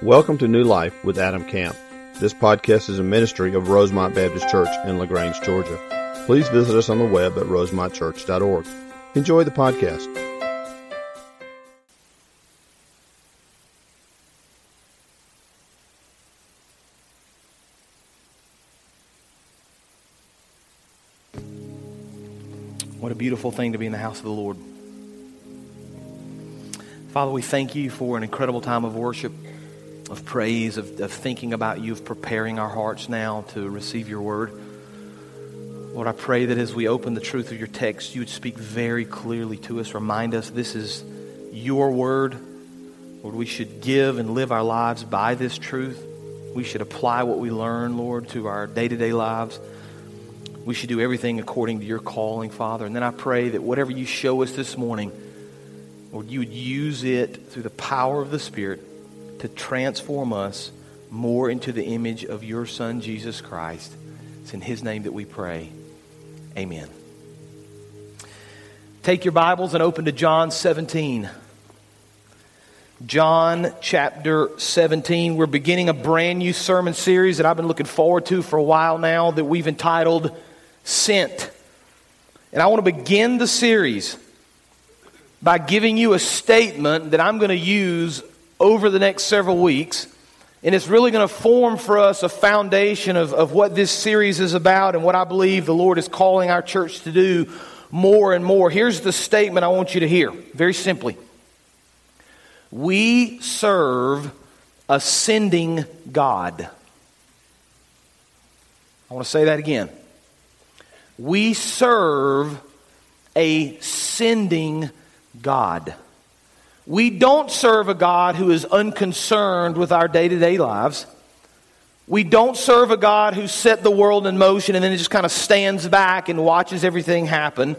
Welcome to New Life with Adam Camp. This podcast is a ministry of Rosemont Baptist Church in LaGrange, Georgia. Please visit us on the web at rosemontchurch.org. Enjoy the podcast. What a beautiful thing to be in the house of the Lord. Father, we thank you for an incredible time of worship, of praise, of, of thinking about you, of preparing our hearts now to receive your word. Lord, I pray that as we open the truth of your text, you would speak very clearly to us. Remind us this is your word. Lord, we should give and live our lives by this truth. We should apply what we learn, Lord, to our day to day lives. We should do everything according to your calling, Father. And then I pray that whatever you show us this morning, Lord, you would use it through the power of the Spirit to transform us more into the image of your Son, Jesus Christ. It's in His name that we pray. Amen. Take your Bibles and open to John 17. John chapter 17. We're beginning a brand new sermon series that I've been looking forward to for a while now that we've entitled Sent. And I want to begin the series by giving you a statement that I'm going to use over the next several weeks. And it's really going to form for us a foundation of, of what this series is about and what I believe the Lord is calling our church to do more and more. Here's the statement I want you to hear very simply We serve ascending God. I want to say that again. We serve a sending God. We don't serve a God who is unconcerned with our day to day lives. We don't serve a God who set the world in motion and then just kind of stands back and watches everything happen.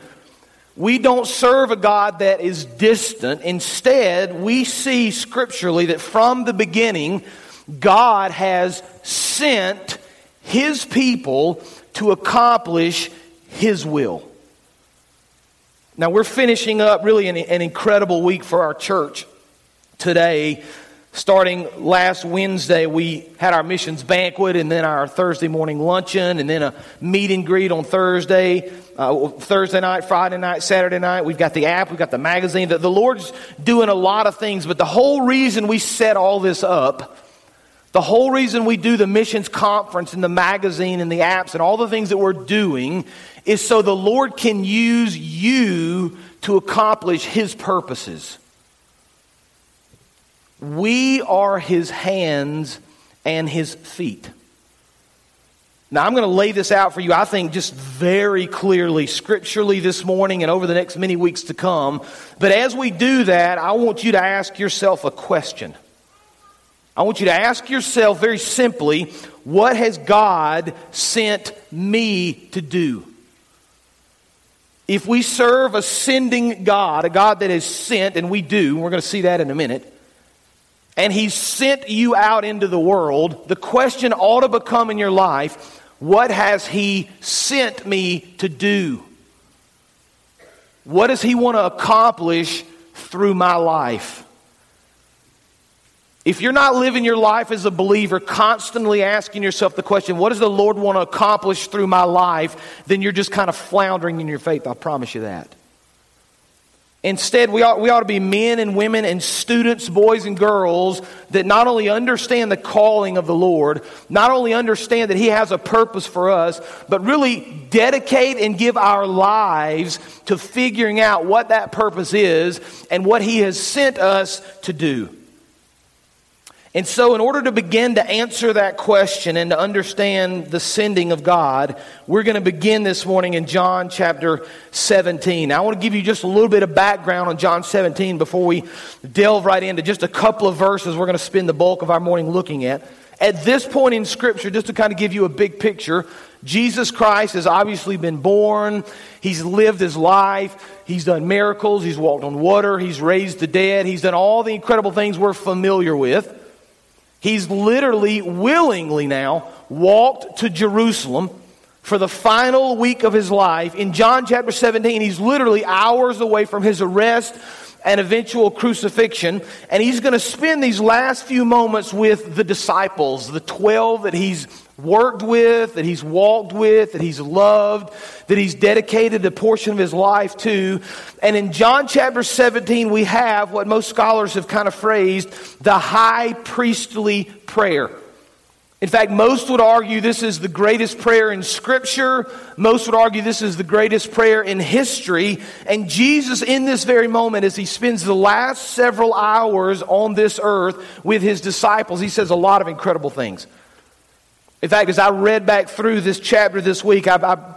We don't serve a God that is distant. Instead, we see scripturally that from the beginning, God has sent His people to accomplish His will. Now, we're finishing up really an, an, incredible week for our church today. Starting last Wednesday, we had our missions banquet and then our Thursday morning luncheon and then a meet and greet on Thursday, uh, Thursday night, Friday night, Saturday night. We've got the app, we've got the magazine. The, the Lord's doing a lot of things, but the whole reason we set all this up the whole reason we do the missions conference and the magazine and the apps and all the things that we're doing is so the Lord can use you to accomplish His purposes. We are His hands and His feet. Now, I'm going to lay this out for you, I think, just very clearly, scripturally this morning and over the next many weeks to come. But as we do that, I want you to ask yourself a question. I want you to ask yourself very simply what has God sent me to do? If we serve a sending God, a God that is sent, and we do, we're going to see that in a minute, and He's sent you out into the world, the question ought to become in your life what has He sent me to do? What does He want to accomplish through my life? If you're not living your life as a believer, constantly asking yourself the question, what does the Lord want to accomplish through my life? Then you're just kind of floundering in your faith. I promise you that. Instead, we ought, we ought to be men and women and students, boys and girls, that not only understand the calling of the Lord, not only understand that He has a purpose for us, but really dedicate and give our lives to figuring out what that purpose is and what He has sent us to do. And so, in order to begin to answer that question and to understand the sending of God, we're going to begin this morning in John chapter 17. Now, I want to give you just a little bit of background on John 17 before we delve right into just a couple of verses we're going to spend the bulk of our morning looking at. At this point in Scripture, just to kind of give you a big picture, Jesus Christ has obviously been born. He's lived his life. He's done miracles. He's walked on water. He's raised the dead. He's done all the incredible things we're familiar with. He's literally, willingly now, walked to Jerusalem for the final week of his life. In John chapter 17, he's literally hours away from his arrest and eventual crucifixion. And he's going to spend these last few moments with the disciples, the 12 that he's worked with, that he's walked with, that he's loved, that he's dedicated a portion of his life to. And in John chapter 17, we have what most scholars have kind of phrased the high priestly prayer. In fact, most would argue this is the greatest prayer in Scripture. Most would argue this is the greatest prayer in history. And Jesus, in this very moment, as he spends the last several hours on this earth with his disciples, he says a lot of incredible things. In fact, as I read back through this chapter this week, I, I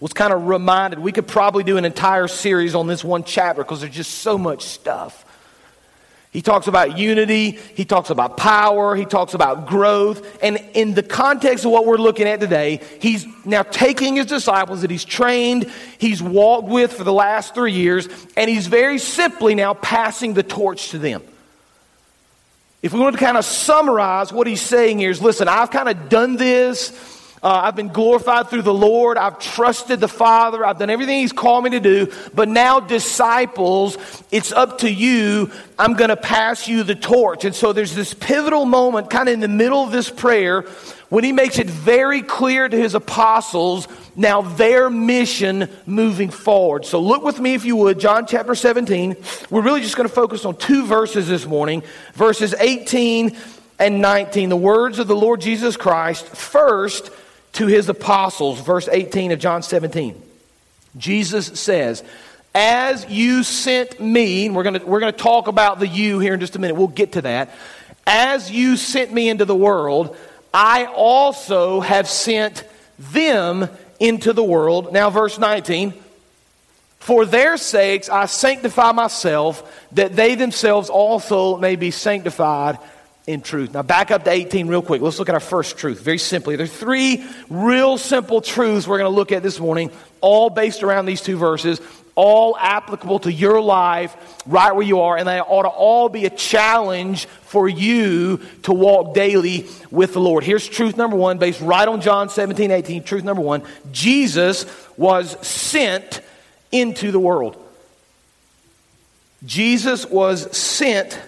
was kind of reminded we could probably do an entire series on this one chapter because there's just so much stuff. He talks about unity, he talks about power, he talks about growth. And in the context of what we're looking at today, he's now taking his disciples that he's trained, he's walked with for the last three years, and he's very simply now passing the torch to them. If we want to kind of summarize what he's saying here is listen, I've kind of done this. Uh, I've been glorified through the Lord. I've trusted the Father. I've done everything He's called me to do. But now, disciples, it's up to you. I'm going to pass you the torch. And so there's this pivotal moment kind of in the middle of this prayer when He makes it very clear to His apostles now their mission moving forward. So look with me, if you would, John chapter 17. We're really just going to focus on two verses this morning verses 18 and 19. The words of the Lord Jesus Christ. First, to his apostles, verse 18 of John 17. Jesus says, As you sent me, and we're going we're to talk about the you here in just a minute, we'll get to that. As you sent me into the world, I also have sent them into the world. Now, verse 19. For their sakes I sanctify myself, that they themselves also may be sanctified in truth. Now, back up to 18 real quick. Let's look at our first truth very simply. There are three real simple truths we're going to look at this morning, all based around these two verses, all applicable to your life right where you are, and they ought to all be a challenge for you to walk daily with the Lord. Here's truth number one, based right on John 17, 18. Truth number one Jesus was sent into the world. Jesus was sent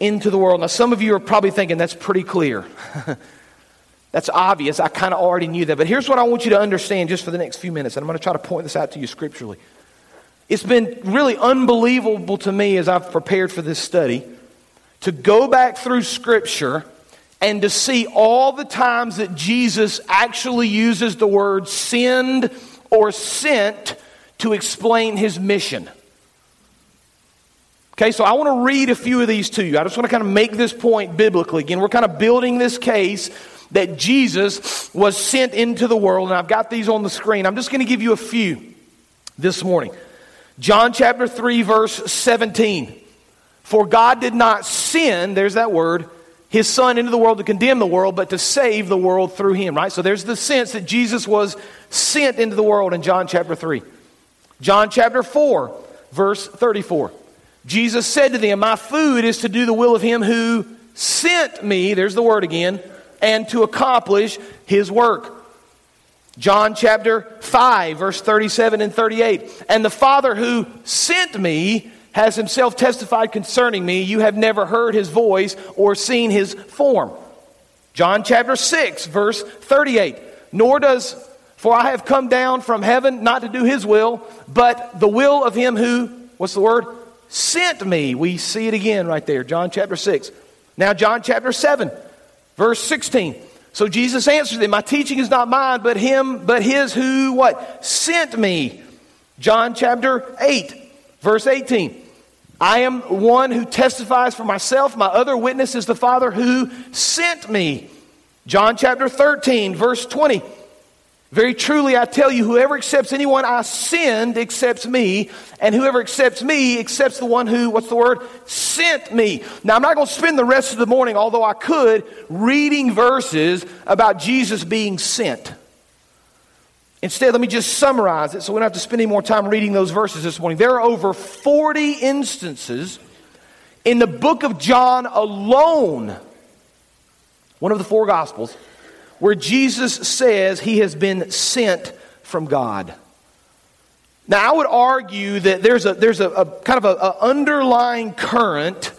into the world. Now, some of you are probably thinking that's pretty clear. that's obvious. I kind of already knew that. But here's what I want you to understand just for the next few minutes, and I'm going to try to point this out to you scripturally. It's been really unbelievable to me as I've prepared for this study to go back through Scripture and to see all the times that Jesus actually uses the word send or sent to explain his mission. Okay, so I want to read a few of these to you. I just want to kind of make this point biblically. Again, we're kind of building this case that Jesus was sent into the world, and I've got these on the screen. I'm just going to give you a few this morning. John chapter 3, verse 17. For God did not send, there's that word, his son into the world to condemn the world, but to save the world through him, right? So there's the sense that Jesus was sent into the world in John chapter 3. John chapter 4, verse 34. Jesus said to them, My food is to do the will of him who sent me, there's the word again, and to accomplish his work. John chapter 5, verse 37 and 38. And the Father who sent me has himself testified concerning me. You have never heard his voice or seen his form. John chapter 6, verse 38. Nor does, for I have come down from heaven not to do his will, but the will of him who, what's the word? sent me. We see it again right there, John chapter 6. Now, John chapter 7, verse 16. So Jesus answered them, My teaching is not mine, but him, but his who what? Sent me. John chapter 8, verse 18. I am one who testifies for myself. My other witness is the Father who sent me. John chapter 13, verse 20. Very truly, I tell you, whoever accepts anyone I send accepts me, and whoever accepts me accepts the one who, what's the word? Sent me. Now, I'm not going to spend the rest of the morning, although I could, reading verses about Jesus being sent. Instead, let me just summarize it so we don't have to spend any more time reading those verses this morning. There are over 40 instances in the book of John alone, one of the four Gospels where Jesus says he has been sent from God. Now, I would argue that there's a, there's a, a kind of an underlying current,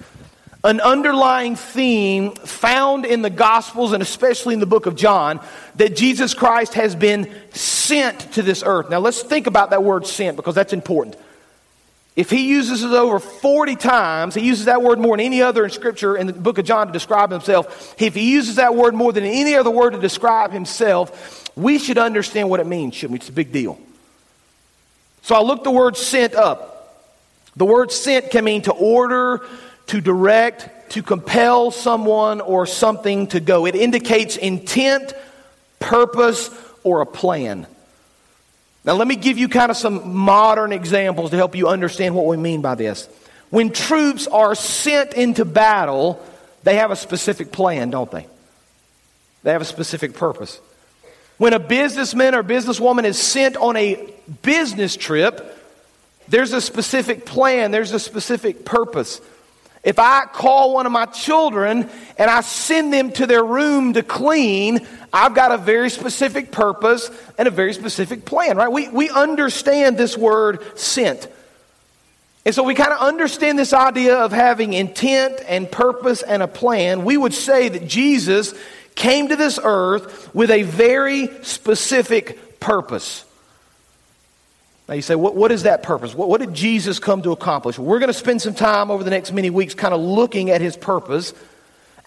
an underlying theme found in the Gospels and especially in the book of John that Jesus Christ has been sent to this earth. Now, let's think about that word sent because that's important. If he uses it over 40 times, he uses that word more than any other in Scripture in the book of John to describe himself. If he uses that word more than any other word to describe himself, we should understand what it means, shouldn't we? It's a big deal. So I looked the word sent up. The word sent can mean to order, to direct, to compel someone or something to go. It indicates intent, purpose, or a plan. Now, let me give you kind of some modern examples to help you understand what we mean by this. When troops are sent into battle, they have a specific plan, don't they? They have a specific purpose. When a businessman or businesswoman is sent on a business trip, there's a specific plan, there's a specific purpose. If I call one of my children and I send them to their room to clean, I've got a very specific purpose and a very specific plan, right? We, we understand this word sent. And so we kind of understand this idea of having intent and purpose and a plan. We would say that Jesus came to this earth with a very specific purpose. Now you say, what, what is that purpose? What, what did Jesus come to accomplish? We're going to spend some time over the next many weeks kind of looking at his purpose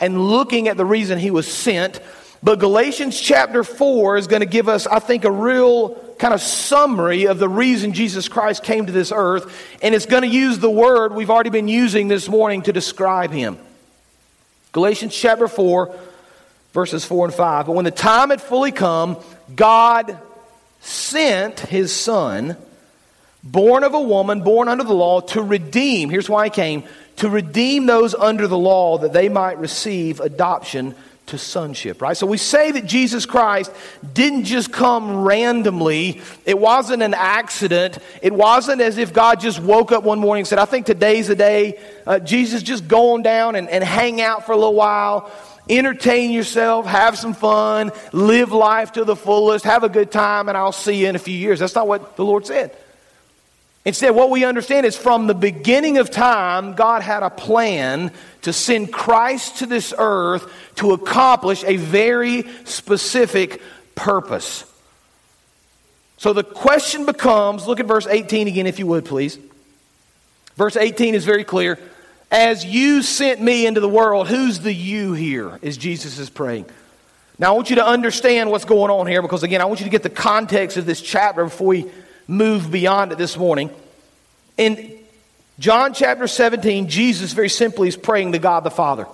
and looking at the reason he was sent. But Galatians chapter 4 is going to give us, I think, a real kind of summary of the reason Jesus Christ came to this earth. And it's going to use the word we've already been using this morning to describe him. Galatians chapter 4, verses 4 and 5. But when the time had fully come, God sent his son born of a woman, born under the law, to redeem, here's why he came, to redeem those under the law that they might receive adoption to sonship, right? So we say that Jesus Christ didn't just come randomly. It wasn't an accident. It wasn't as if God just woke up one morning and said, I think today's the day. Uh, Jesus just go on down and, and hang out for a little while entertain yourself, have some fun, live life to the fullest, have a good time, and I'll see you in a few years. That's not what the Lord said. Instead, what we understand is from the beginning of time, God had a plan to send Christ to this earth to accomplish a very specific purpose. So the question becomes look at verse 18 again, if you would, please. Verse 18 is very clear. As you sent me into the world, who's the you here? Is Jesus is praying. Now, I want you to understand what's going on here because, again, I want you to get the context of this chapter before we move beyond it this morning. In John chapter 17, Jesus very simply is praying to God the Father.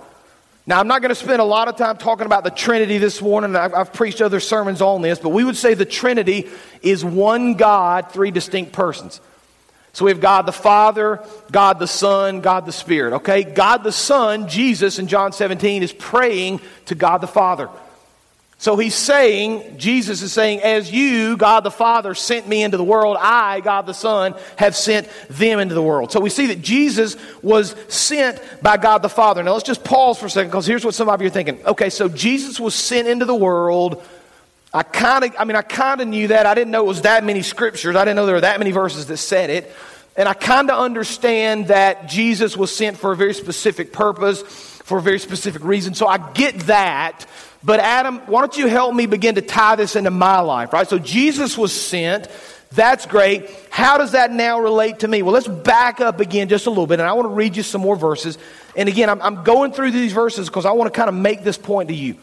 Now, I'm not going to spend a lot of time talking about the Trinity this morning. I've, I've, preached other sermons on this, but we would say the Trinity is one God, three distinct persons. So we have God the Father, God the Son, God the Spirit. Okay? God the Son, Jesus in John 17, is praying to God the Father. So he's saying, Jesus is saying, as you, God the Father, sent me into the world, I, God the Son, have sent them into the world. So we see that Jesus was sent by God the Father. Now let's just pause for a second because here's what some of you are thinking. Okay, so Jesus was sent into the world. I kind of, I mean, I kind of knew that. I didn't know it was that many scriptures. I didn't know there were that many verses that said it. And I kind of understand that Jesus was sent for a very specific purpose, for a very specific reason. So I get that. But Adam, why don't you help me begin to tie this into my life, right? So Jesus was sent. That's great. How does that now relate to me? Well, let's back up again just a little bit, and I want to read you some more verses. And again, I'm, I'm going through these verses because I want to kind of make this point to you.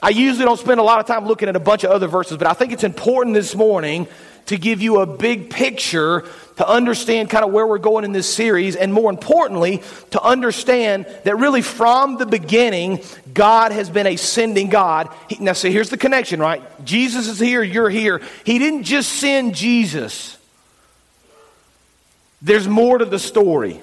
I usually don't spend a lot of time looking at a bunch of other verses, but I think it's important this morning to give you a big picture to understand kind of where we're going in this series, and more importantly, to understand that really from the beginning, God has been a sending God. He, now, see, here's the connection, right? Jesus is here, you're here. He didn't just send Jesus, there's more to the story.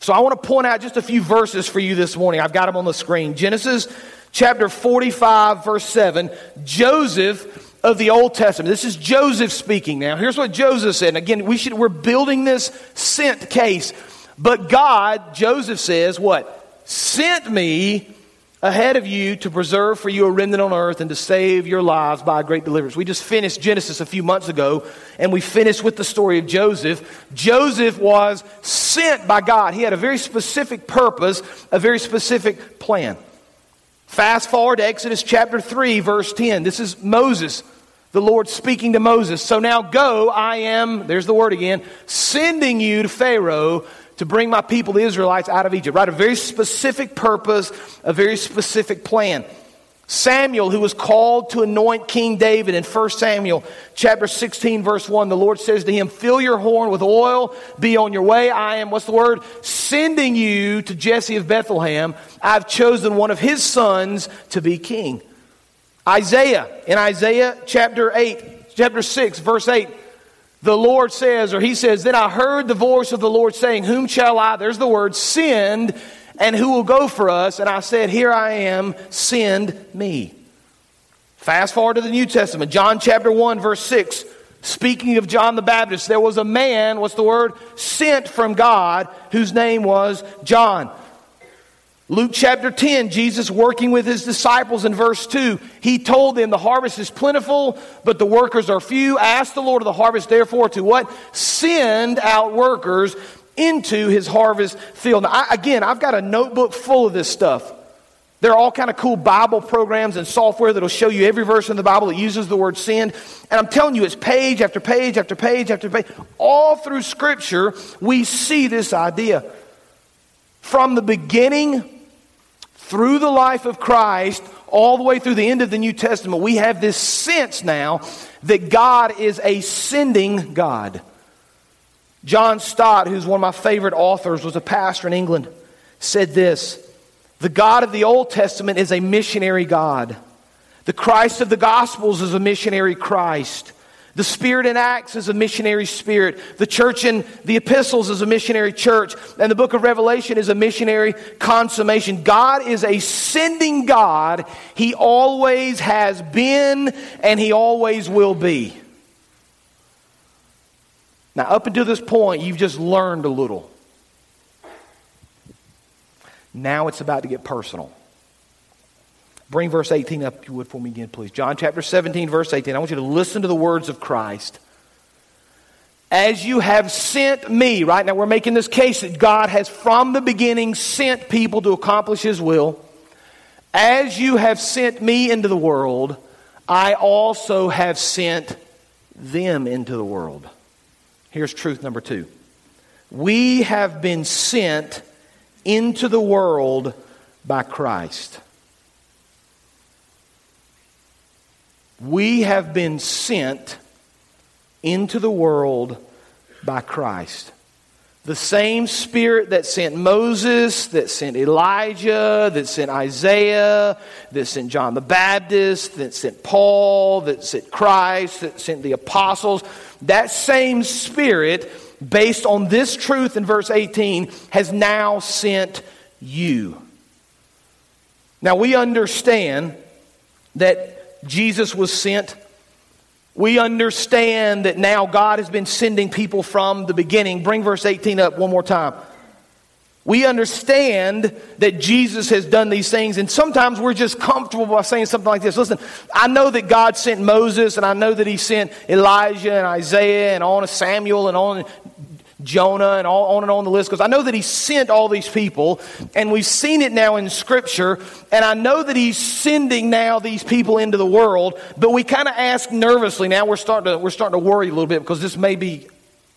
So I want to point out just a few verses for you this morning. I've got them on the screen. Genesis chapter 45, verse 7. Joseph of the Old Testament. This is Joseph speaking now. Here's what Joseph said. And again, we should, we're building this sent case. But God, Joseph says, what? Sent me ahead of you to preserve for you a remnant on earth and to save your lives by a great deliverance. We just finished Genesis a few months ago, and we finished with the story of Joseph. Joseph was sent by God. He had a very specific purpose, a very specific plan. Fast forward to Exodus chapter 3, verse 10. This is Moses, the Lord speaking to Moses. So now go, I am, there's the word again, sending you to Pharaoh to bring my people, the Israelites, out of Egypt. Right? A very specific purpose, a very specific plan. Samuel, who was called to anoint King David in 1 Samuel chapter 16, verse 1, the Lord says to him, Fill your horn with oil, be on your way. I am, what's the word? Sending you to Jesse of Bethlehem. I've chosen one of his sons to be king. Isaiah, in Isaiah chapter 8, chapter 6, verse 8, the Lord says, or he says, Then I heard the voice of the Lord saying, Whom shall I, there's the word, send, and who will go for us? And I said, Here I am, send me. Fast forward to the New Testament, John chapter 1, verse 6. Speaking of John the Baptist, there was a man, what's the word? Sent from God, whose name was John. Luke chapter 10, Jesus working with his disciples in verse 2, he told them, The harvest is plentiful, but the workers are few. Ask the Lord of the harvest, therefore, to what? Send out workers into his harvest field. Now, I, again, I've got a notebook full of this stuff. There are all kind of cool Bible programs and software that'll show you every verse in the Bible that uses the word send. And I'm telling you, it's page after page after page after page. All through Scripture, we see this idea. From the beginning through the life of Christ, all the way through the end of the New Testament, we have this sense now that God is a sending God. John Stott, who's one of my favorite authors, was a pastor in England, said this The God of the Old Testament is a missionary God. The Christ of the Gospels is a missionary Christ. The Spirit in Acts is a missionary spirit. The church in the epistles is a missionary church. And the book of Revelation is a missionary consummation. God is a sending God. He always has been and He always will be. Now, up until this point, you've just learned a little. Now it's about to get personal. Bring verse 18 up, if you would, for me again, please. John chapter 17, verse 18. I want you to listen to the words of Christ. As you have sent me, right now we're making this case that God has from the beginning sent people to accomplish His will. As you have sent me into the world, I also have sent them into the world. Here's truth number two we have been sent into the world by Christ. We have been sent into the world by Christ. The same Spirit that sent Moses, that sent Elijah, that sent Isaiah, that sent John the Baptist, that sent Paul, that sent Christ, that sent the apostles, that same Spirit, based on this truth in verse 18, has now sent you. Now we understand that Jesus was sent. We understand that now God has been sending people from the beginning. Bring verse 18 up one more time. We understand that Jesus has done these things, and sometimes we're just comfortable by saying something like this. Listen, I know that God sent Moses, and I know that He sent Elijah and Isaiah and on Samuel and on Jonah and all, on and on the list because I know that he sent all these people and we've seen it now in scripture and I know that he's sending now these people into the world but we kind of ask nervously. Now we're starting to we're starting to worry a little bit because this may be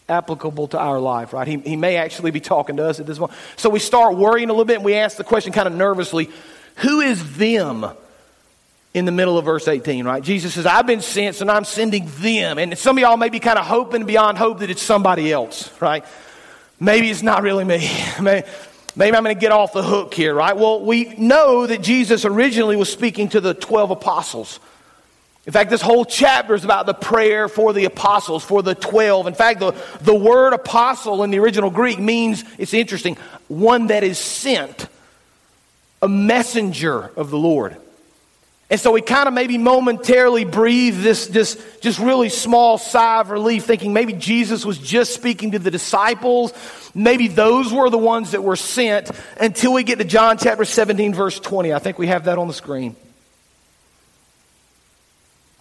applicable to our life right? He, he may actually be talking to us at this point. So we start worrying a little bit and we ask the question kind of nervously who is them in the middle of verse 18, right? Jesus says, I've been sent, now I'm sending them. And some of y'all may be kind of hoping beyond hope that it's somebody else, right? Maybe it's not really me. Maybe, maybe I'm going to get off the hook here, right? Well, we know that Jesus originally was speaking to the 12 apostles. In fact, this whole chapter is about the prayer for the apostles, for the 12. In fact, the, the word apostle in the original Greek means, it's interesting, one that is sent, a messenger of the Lord. And so we kind of maybe momentarily breathe this, this just really small sigh of relief, thinking maybe Jesus was just speaking to the disciples. Maybe those were the ones that were sent until we get to John chapter 17, verse 20. I think we have that on the screen.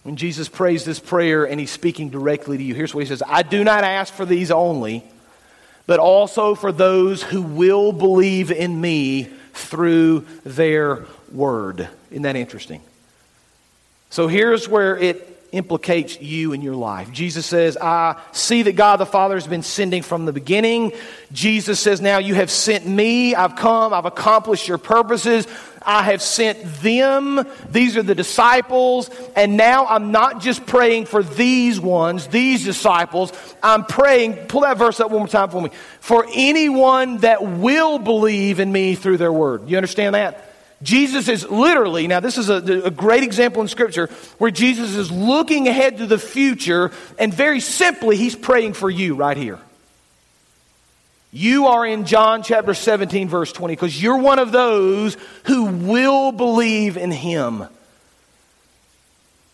When Jesus prays this prayer and he's speaking directly to you, here's what he says I do not ask for these only, but also for those who will believe in me through their word. Isn't that interesting? So here's where it implicates you in your life. Jesus says, I see that God the Father has been sending from the beginning. Jesus says, Now you have sent me. I've come. I've accomplished your purposes. I have sent them. These are the disciples. And now I'm not just praying for these ones, these disciples. I'm praying, pull that verse up one more time for me, for anyone that will believe in me through their word. You understand that? Jesus is literally, now this is a, a, great example in Scripture where Jesus is looking ahead to the future, and very simply, he's praying for you right here. You are in John chapter 17, verse 20, because you're one of those who will believe in him.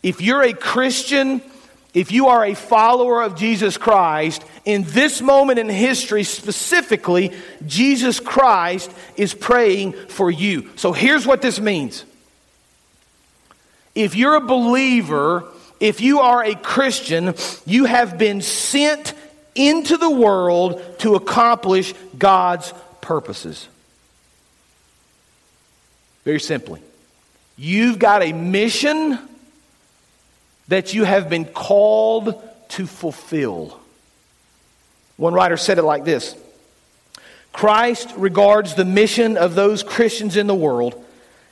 If you're a Christian, if you are a follower of Jesus Christ, in this moment in history specifically, Jesus Christ is praying for you. So here's what this means. If you're a believer, if you are a Christian, you have been sent into the world to accomplish God's purposes. Very simply, you've got a mission that you have been called to fulfill. One writer said it like this Christ regards the mission of those Christians in the world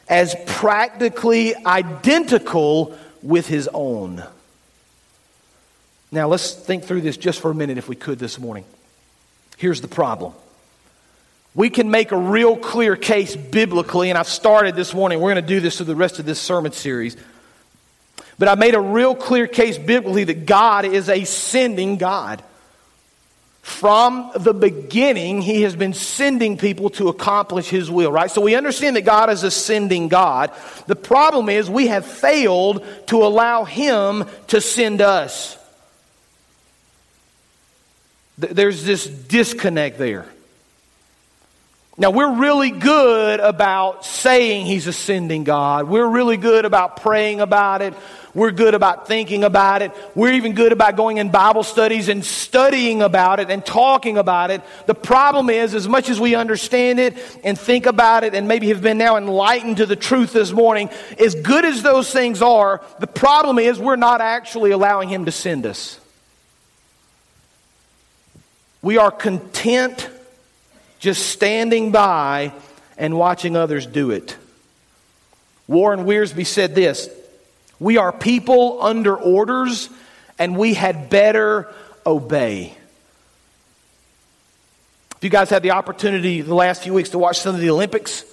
as practically identical with his own. Now, let's think through this just for a minute, if we could, this morning. Here's the problem. We can make a real clear case biblically, and I've started this morning. We're going to do this through the rest of this sermon series. But I made a real clear case biblically that God is a sending God. From the beginning, He has been sending people to accomplish His will, right? So we understand that God is a sending God. The problem is we have failed to allow Him to send us. There's this disconnect there. Now, we're really good about saying He's ascending God. We're really good about praying about it. We're good about thinking about it. We're even good about going in Bible studies and studying about it and talking about it. The problem is, as much as we understand it and think about it and maybe have been now enlightened to the truth this morning, as good as those things are, the problem is we're not actually allowing Him to send us. We are content just standing by and watching others do it. Warren Wiersbe said this we are people under orders, and we had better obey. If you guys had the opportunity the last few weeks to watch some of the Olympics,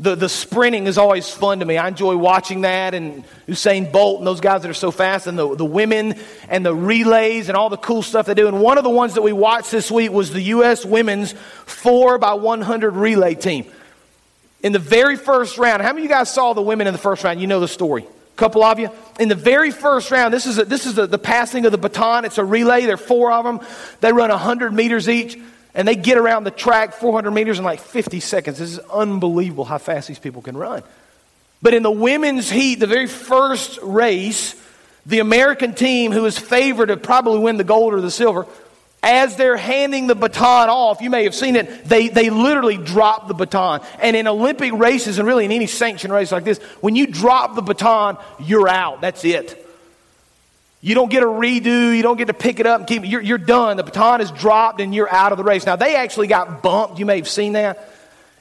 the, the sprinting is always fun to me. I enjoy watching that and Usain Bolt and those guys that are so fast and the, the women and the relays and all the cool stuff they do. And one of the ones that we watched this week was the U.S. women's 4 by 100 relay team. In the very first round, how many of you guys saw the women in the first round? You know the story A couple of you. In the very first round, this is, a, this is a, the passing of the baton. It's a relay. There are four of them. They run 100 meters each, and they get around the track 400 meters in like 50 seconds. This is unbelievable how fast these people can run. But in the women's heat, the very first race, the American team, who is favored to probably win the gold or the silver, as they're handing the baton off, you may have seen it, they, they literally drop the baton. And in Olympic races, and really in any sanctioned race like this, when you drop the baton, you're out. That's it. You don't get a redo, you don't get to pick it up and keep it. You're, you're done. The baton is dropped and you're out of the race. Now, they actually got bumped. You may have seen that.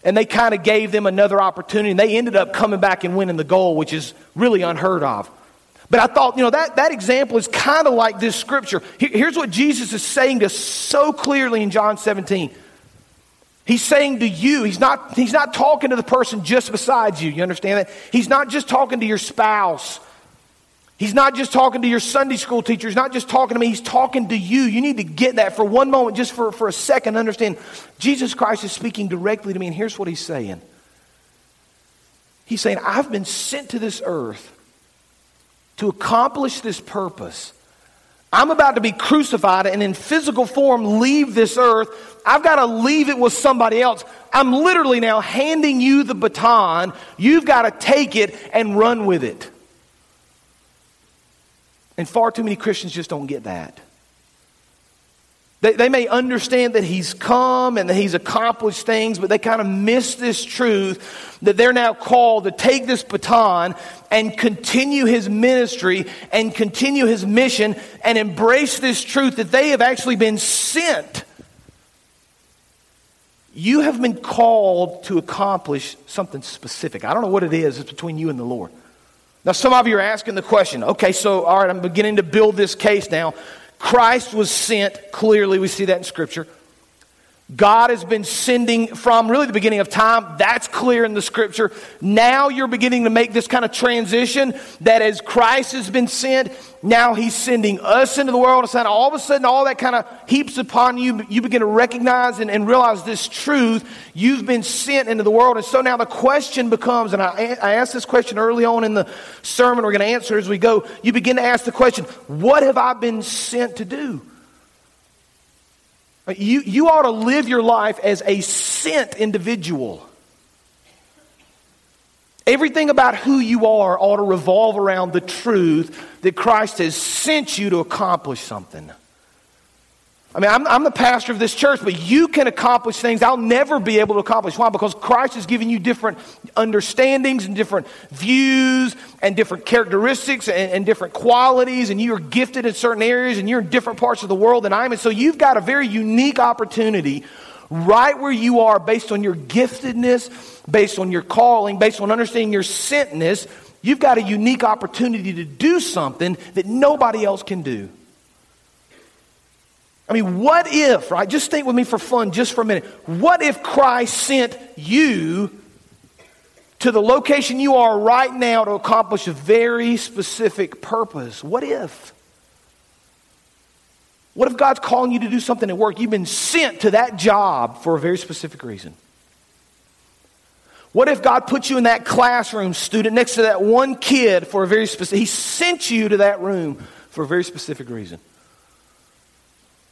And they kind of gave them another opportunity. And they ended up coming back and winning the goal, which is really unheard of. But I thought, you know, that, that example is kind of like this scripture. Here's what Jesus is saying to us so clearly in John 17. He's saying to you, he's not, he's not talking to the person just beside you. You understand that? He's not just talking to your spouse. He's not just talking to your Sunday school teacher. He's not just talking to me. He's talking to you. You need to get that for one moment, just for, for a second, understand Jesus Christ is speaking directly to me. And here's what he's saying He's saying, I've been sent to this earth to accomplish this purpose. I'm about to be crucified and in physical form leave this earth. I've got to leave it with somebody else. I'm literally now handing you the baton. You've got to take it and run with it. And far too many Christians just don't get that. They, they may understand that he's come and that he's accomplished things, but they kind of miss this truth that they're now called to take this baton and continue his ministry and continue his mission and embrace this truth that they have actually been sent. You have been called to accomplish something specific. I don't know what it is, it's between you and the Lord. Now, some of you are asking the question okay, so, all right, I'm beginning to build this case now. Christ was sent, clearly, we see that in Scripture. God has been sending from really the beginning of time. That's clear in the scripture. Now you're beginning to make this kind of transition that as Christ has been sent, now he's sending us into the world. And all of a sudden, all that kind of heaps upon you. You begin to recognize and, and, realize this truth. You've been sent into the world. And so now the question becomes, and I, I asked this question early on in the sermon. We're going to answer as we go. You begin to ask the question, what have I been sent to do? Uh, you, you ought to live your life as a sent individual. Everything about who you are ought to revolve around the truth that Christ has sent you to accomplish something. I mean, I'm, I'm, the pastor of this church, but you can accomplish things I'll never be able to accomplish. Why? Because Christ has given you different understandings and different views and different characteristics and, and different qualities, and you are gifted in certain areas and you're in different parts of the world than I am. And so you've got a very unique opportunity right where you are based on your giftedness, based on your calling, based on understanding your sentness. You've got a unique opportunity to do something that nobody else can do. I mean, what if, right? Just think with me for fun, just for a minute. What if Christ sent you to the location you are right now to accomplish a very specific purpose? What if? What if God's calling you to do something at work? You've been sent to that job for a very specific reason. What if God put you in that classroom, student, next to that one kid for a very specific, He sent you to that room for a very specific reason?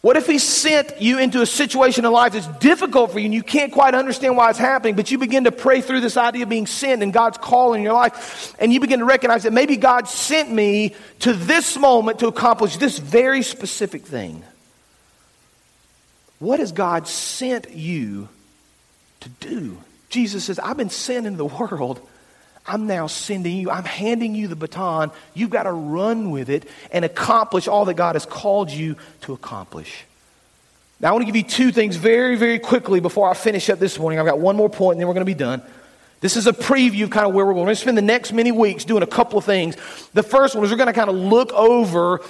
What if he sent you into a situation in life that's difficult for you and you can't quite understand why it's happening, but you begin to pray through this idea of being sent and God's call in your life, and you begin to recognize that maybe God sent me to this moment to accomplish this very specific thing? What has God sent you to do? Jesus says, I've been sent into the world I'm now sending you, I'm handing you the baton. You've got to run with it and accomplish all that God has called you to accomplish. Now, I want to give you two things very, very quickly before I finish up this morning. I've got one more point and then we're going to be done. This is a preview of kind of where we're going. We're going to spend the next many weeks doing a couple of things. The first one is we're going to kind of look over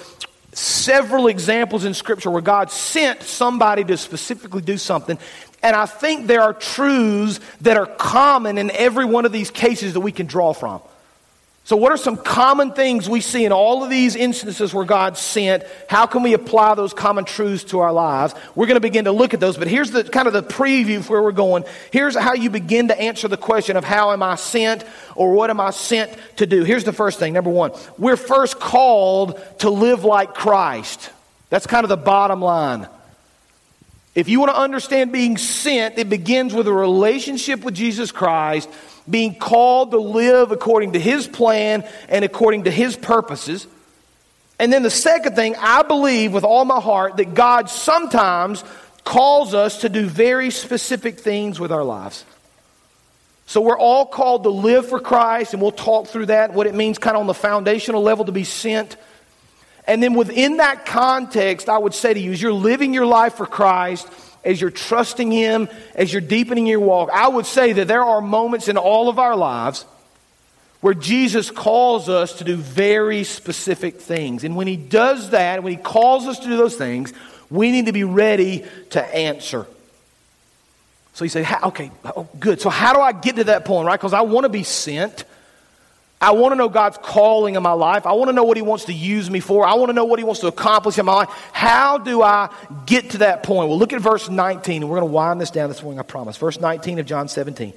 several examples in Scripture where God sent somebody to specifically do something. And I think there are truths that are common in every one of these cases that we can draw from. So, what are some common things we see in all of these instances where God sent? How can we apply those common truths to our lives? We're going to begin to look at those, but here's the kind of the preview of where we're going. Here's how you begin to answer the question of how am I sent or what am I sent to do? Here's the first thing. Number one, we're first called to live like Christ. That's kind of the bottom line. If you want to understand being sent, it begins with a relationship with Jesus Christ, being called to live according to His plan and according to His purposes. And then the second thing, I believe with all my heart that God sometimes calls us to do very specific things with our lives. So we're all called to live for Christ, and we'll talk through that, what it means kind of on the foundational level to be sent. And then within that context, I would say to you, as you're living your life for Christ, as you're trusting Him, as you're deepening your walk, I would say that there are moments in all of our lives where Jesus calls us to do very specific things. And when He does that, when He calls us to do those things, we need to be ready to answer. So you say, okay, oh, good. So how do I get to that point, right? Because I want to be sent. I want to know God's calling in my life. I want to know what He wants to use me for. I want to know what He wants to accomplish in my life. How do I get to that point? Well, look at verse 19, and we're going to wind this down this morning, I promise. Verse 19 of John 17.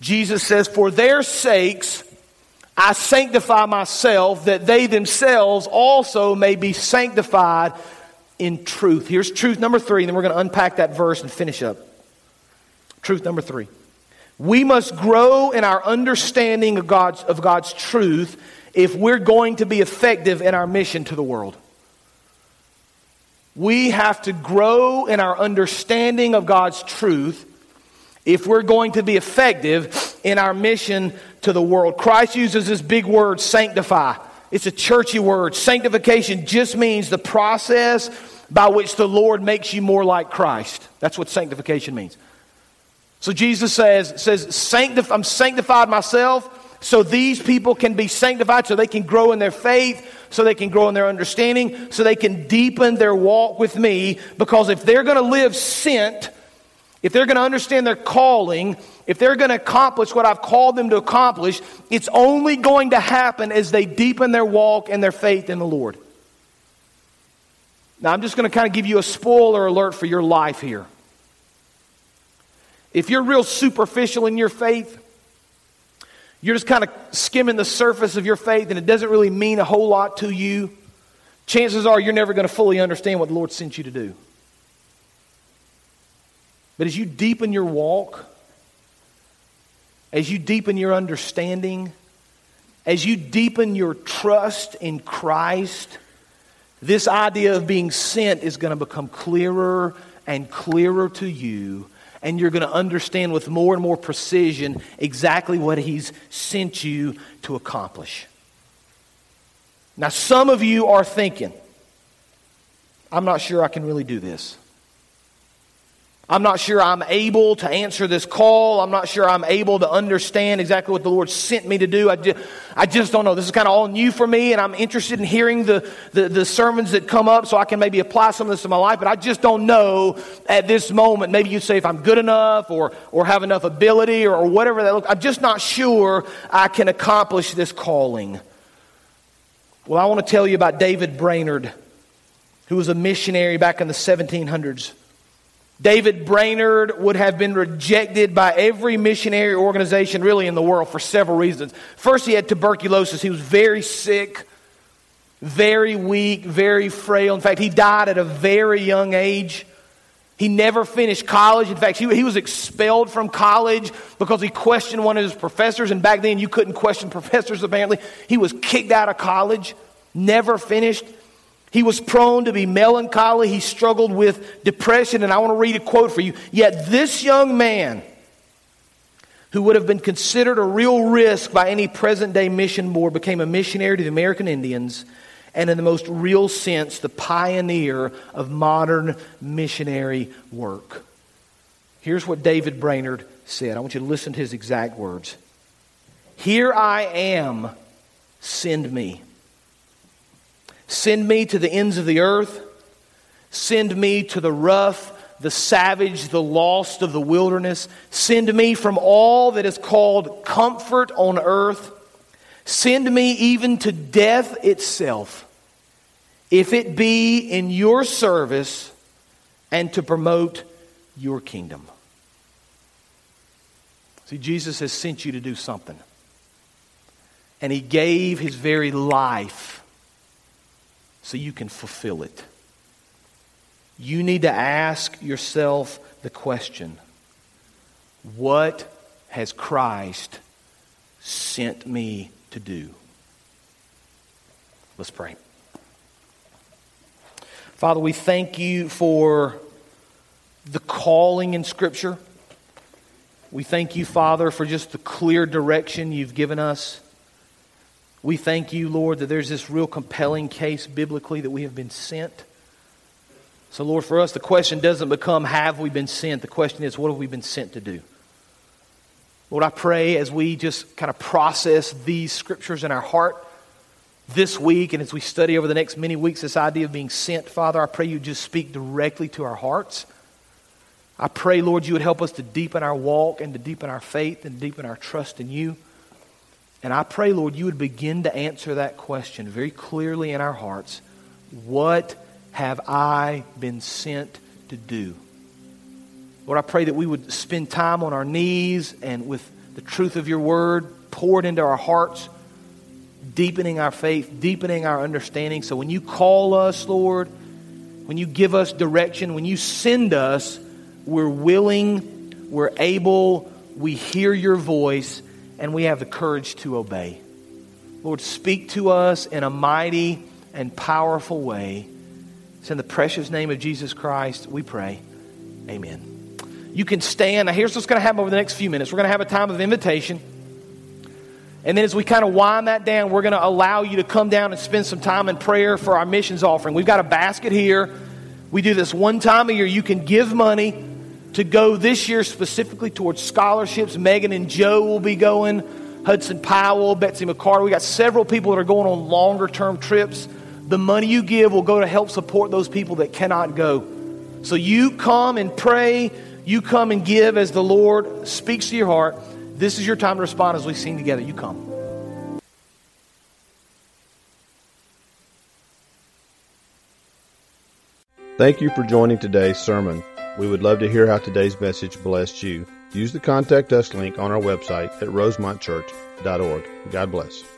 Jesus says, For their sakes I sanctify myself, that they themselves also may be sanctified in truth. Here's truth number three, and then we're going to unpack that verse and finish up. Truth number three. We must grow in our understanding of God's, of God's truth if we're going to be effective in our mission to the world. We have to grow in our understanding of God's truth if we're going to be effective in our mission to the world. Christ uses this big word, sanctify. It's a churchy word. Sanctification just means the process by which the Lord makes you more like Christ. That's what sanctification means. So Jesus says, says Sanctif- I'm sanctified myself so these people can be sanctified, so they can grow in their faith, so they can grow in their understanding, so they can deepen their walk with me. Because if they're going to live sent, if they're going to understand their calling, if they're going to accomplish what I've called them to accomplish, it's only going to happen as they deepen their walk and their faith in the Lord. Now, I'm just going to kind of give you a spoiler alert for your life here. If you're real superficial in your faith, you're just kind of skimming the surface of your faith and it doesn't really mean a whole lot to you, chances are you're never going to fully understand what the Lord sent you to do. But as you deepen your walk, as you deepen your understanding, as you deepen your trust in Christ, this idea of being sent is going to become clearer and clearer to you and you're going to understand with more and more precision exactly what He's sent you to accomplish. Now, some of you are thinking, I'm not sure I can really do this. I'm not sure I'm able to answer this call. I'm not sure I'm able to understand exactly what the Lord sent me to do. I just, I just don't know. This is kind of all new for me, and I'm interested in hearing the, the, the, sermons that come up so I can maybe apply some of this to my life, but I just don't know at this moment. Maybe you say if I'm good enough or, or have enough ability or, or whatever that looks I'm just not sure I can accomplish this calling. Well, I want to tell you about David Brainerd, who was a missionary back in the 1700s. David Brainerd would have been rejected by every missionary organization really in the world for several reasons. First, he had tuberculosis. He was very sick, very weak, very frail. In fact, he died at a very young age. He never finished college. In fact, he, he was expelled from college because he questioned one of his professors. And back then, you couldn't question professors, apparently. He was kicked out of college, never finished. He was prone to be melancholy. He struggled with depression. And I want to read a quote for you. Yet this young man, who would have been considered a real risk by any present day mission board, became a missionary to the American Indians and, in the most real sense, the pioneer of modern missionary work. Here's what David Brainerd said. I want you to listen to his exact words Here I am, send me. Send me to the ends of the earth. Send me to the rough, the savage, the lost of the wilderness. Send me from all that is called comfort on earth. Send me even to death itself, if it be in your service and to promote your kingdom. See, Jesus has sent you to do something. And he gave his very life so you can fulfill it. You need to ask yourself the question what has Christ sent me to do? Let's pray. Father, we thank you for the calling in Scripture. We thank you, Father, for just the clear direction you've given us. We thank you, Lord, that there's this real compelling case biblically that we have been sent. So, Lord, for us, the question doesn't become, have we been sent? The question is, what have we been sent to do? Lord, I pray as we just kind of process these scriptures in our heart this week and as we study over the next many weeks this idea of being sent, Father, I pray you just speak directly to our hearts. I pray, Lord, you would help us to deepen our walk and to deepen our faith and deepen our trust in you. And I pray, Lord, you would begin to answer that question very clearly in our hearts. What have I been sent to do? Lord, I pray that we would spend time on our knees and with the truth of your word poured into our hearts, deepening our faith, deepening our understanding. So when you call us, Lord, when you give us direction, when you send us, we're willing, we're able, we hear your voice, and we have the courage to obey. Lord, speak to us in a mighty and powerful way. It's in the precious name of Jesus Christ we pray. Amen. You can stand. Now, here's what's going to happen over the next few minutes. We're going to have a time of invitation. And then as we kind of wind that down, we're going to allow you to come down and spend some time in prayer for our missions offering. We've got a basket here. We do this one time a year. You can give money to go this year specifically towards scholarships. Megan and Joe will be going. Hudson Powell, Betsy McCarter. We got several people that are going on longer term trips. The money you give will go to help support those people that cannot go. So you come and pray. You come and give as the Lord speaks to your heart. This is your time to respond as we sing together. You come. Thank you for joining today's sermon. We would love to hear how today's message blessed you. Use the contact us link on our website at rosemontchurch.org. God bless.